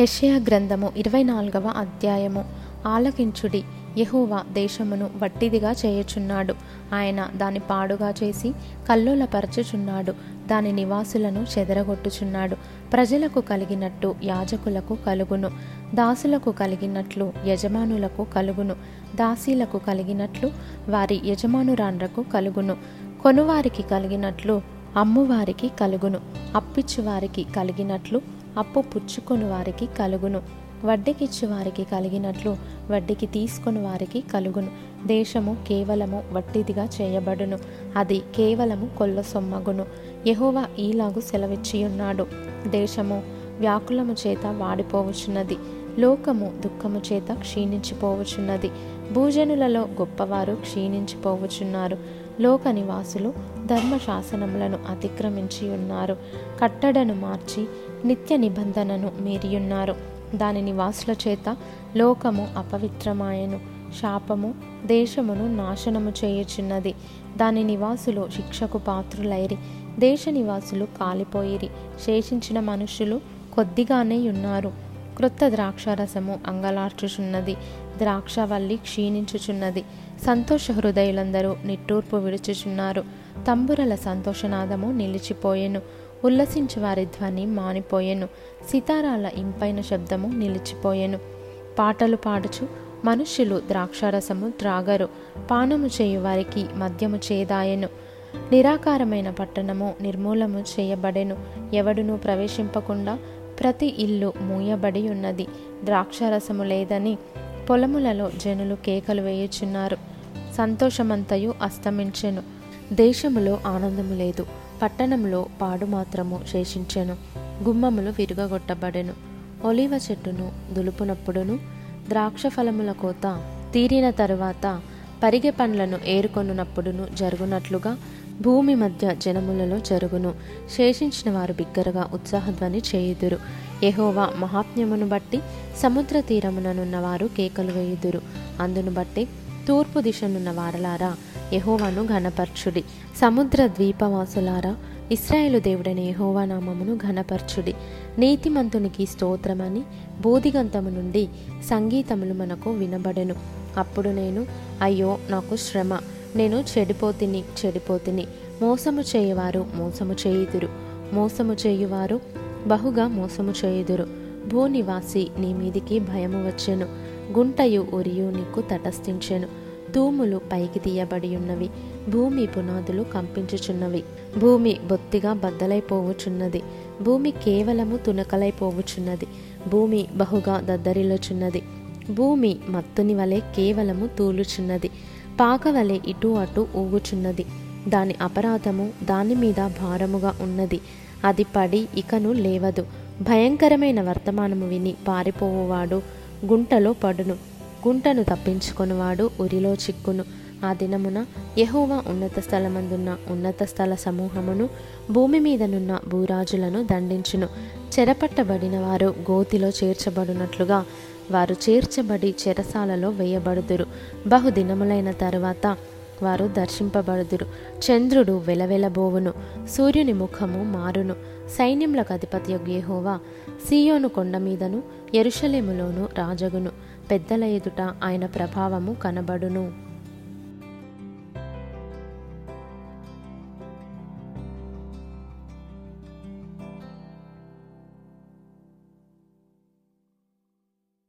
యషయా గ్రంథము ఇరవై నాలుగవ అధ్యాయము. ఆలకించుడి. యెహోవా దేశమును వట్టిదిగా చేయుచున్నాడు. ఆయన దాని పాడుగా చేసి కల్లోలపరచుచున్నాడు. దాని నివాసులను చెదరగొట్టుచున్నాడు. ప్రజలకు కలిగినట్టు యాజకులకు కలుగును. దాసులకు కలిగినట్లు యజమానులకు కలుగును. దాసీలకు కలిగినట్లు వారి యజమానురాండ్రకు కలుగును. కొనువారికి కలిగినట్లు అమ్మువారికి కలుగును. అప్పిచ్చువారికి కలిగినట్లు అప్పు పుచ్చుకొని వారికి కలుగును. వడ్డీకిచ్చు వారికి కలిగినట్లు వడ్డీకి తీసుకొని వారికి కలుగును. దేశము కేవలము వట్టిదిగా చేయబడును. అది కేవలము కొల్ల సొమ్మగును. యెహోవా ఈలాగు సెలవిచ్చియున్నాడు. దేశము వ్యాకులము చేత వాడిపోవచ్చున్నది. లోకము దుఃఖము చేత క్షీణించిపోవచున్నది భూజనులలో గొప్పవారు క్షీణించిపోవచున్నారు లోక నివాసులు ధర్మశాసనములను అతిక్రమించి ఉన్నారు కట్టడను మార్చి నిత్య నిబంధనను మీరియున్నారు. దాని నివాసుల చేత లోకము అపవిత్రమాయను. శాపము దేశమును నాశనము చేయుచున్నది. దాని నివాసులు శిక్షకు పాత్రులైరి. దేశ నివాసులు కాలిపోయిరి. శేషించిన మనుషులు కొద్దిగానే ఉన్నారు క్రొత్త ద్రాక్షారసము అంగలార్చుచున్నది. ద్రాక్షవల్లి క్షీణించుచున్నది. సంతోష హృదయులందరూ నిట్టూర్పు విడుచుచున్నారు. తంబురల సంతోషనాదము నిలిచిపోయెను. ఉల్లసించు వారి ధ్వని మానిపోయెను. సితారాల ఇంపైన శబ్దము నిలిచిపోయెను. పాటలు పాడుచు మనుష్యులు ద్రాక్షారసము త్రాగరు. పానము చేయు వారికి మద్యము చేదాయెను. నిరాకారమైన పట్టణము నిర్మూలము చేయబడెను. ఎవడునూ ప్రవేశింపకుండా ప్రతి ఇల్లు మూయబడి ఉన్నది ద్రాక్షారసము లేదని పొలములలో జనులు కేకలు వేయుచున్నారు. సంతోషమంతయు అస్తమించెను. దేశములో ఆనందము లేదు పట్టణంలో పాడు మాత్రము శేషించెను గుమ్మములు విరుగగొట్టబడెను. ఒలివ చెట్టును దులుపునప్పుడును ద్రాక్ష ఫలముల కోత తీరిన తరువాత పరిగె పండ్లను ఏరుకొనున్నప్పుడును జరుగునట్లుగా భూమి మధ్య జనములలో జరుగును. శేషించిన వారు బిగ్గరగా ఉత్సాహధ్వని చేయుదురు. ఎహోవా మహాత్మ్యమును బట్టి సముద్ర తీరముననున్న వారు కేకలు వేయుదురు. అందును బట్టి తూర్పు దిశనున్న వారలారా యహోవాను ఘనపర్చుడి. సముద్ర ద్వీపవాసులారా ఇస్రాయేలు దేవుడైన యహోవా నామమును ఘనపర్చుడి. నీతిమంతునికి స్తోత్రమని బోధిగంతము నుండి సంగీతములు మనకు వినబడెను. అప్పుడు నేను అయ్యో నాకు శ్రమ. నేను చెడిపోతిని చెడిపోతిని. మోసము చేయువారు మోసము చేయుదురు. మోసము చేయువారు బహుగా మోసము చేయుదురు. భూనివాసి నీ మీదికి భయము వచ్చెను. గుంటయు ఉరియు నీకు తటస్థించెను. తూములు పైకి తీయబడి ఉన్నవి. భూమి పునాదులు కంపించుచున్నవి. భూమి బొత్తిగా బద్దలైపోవుచున్నది. భూమి కేవలము తునకలైపోవుచున్నది. భూమి బహుగా దద్దరిల్లుచున్నది. భూమి మత్తుని వలె కేవలము తూలుచున్నది. పాక వలె ఇటు అటు ఊగుచున్నది. దాని అపరాధము దాని మీద భారముగా ఉన్నది. అది పడి ఇకను లేవదు. భయంకరమైన వర్తమానము విని పారిపోవువాడు గుంటలో పడును. గుంటను తప్పించుకొనివాడు ఉరిలో చిక్కును. ఆ దినమున యహోవా ఉన్నత స్థలమందున్న ఉన్నత స్థల సమూహమును భూమి మీదనున్న భూరాజులను దండించును. చెరపట్టబడిన వారు గోతిలో చేర్చబడినట్లుగా వారు చేర్చబడి చెరసాలలో వేయబడుదురు. బహుదినములైన తరువాత వారు దర్శింపబడుదురు. చంద్రుడు వెలవెలబోవును సూర్యుని ముఖము మారును. సైన్యములకు అధిపతి యెహోవా సీయోను కొండ మీదను ఎరుషలేములోను రాజగును. పెద్దల ఎదుట ఆయన ప్రభావము కనబడును.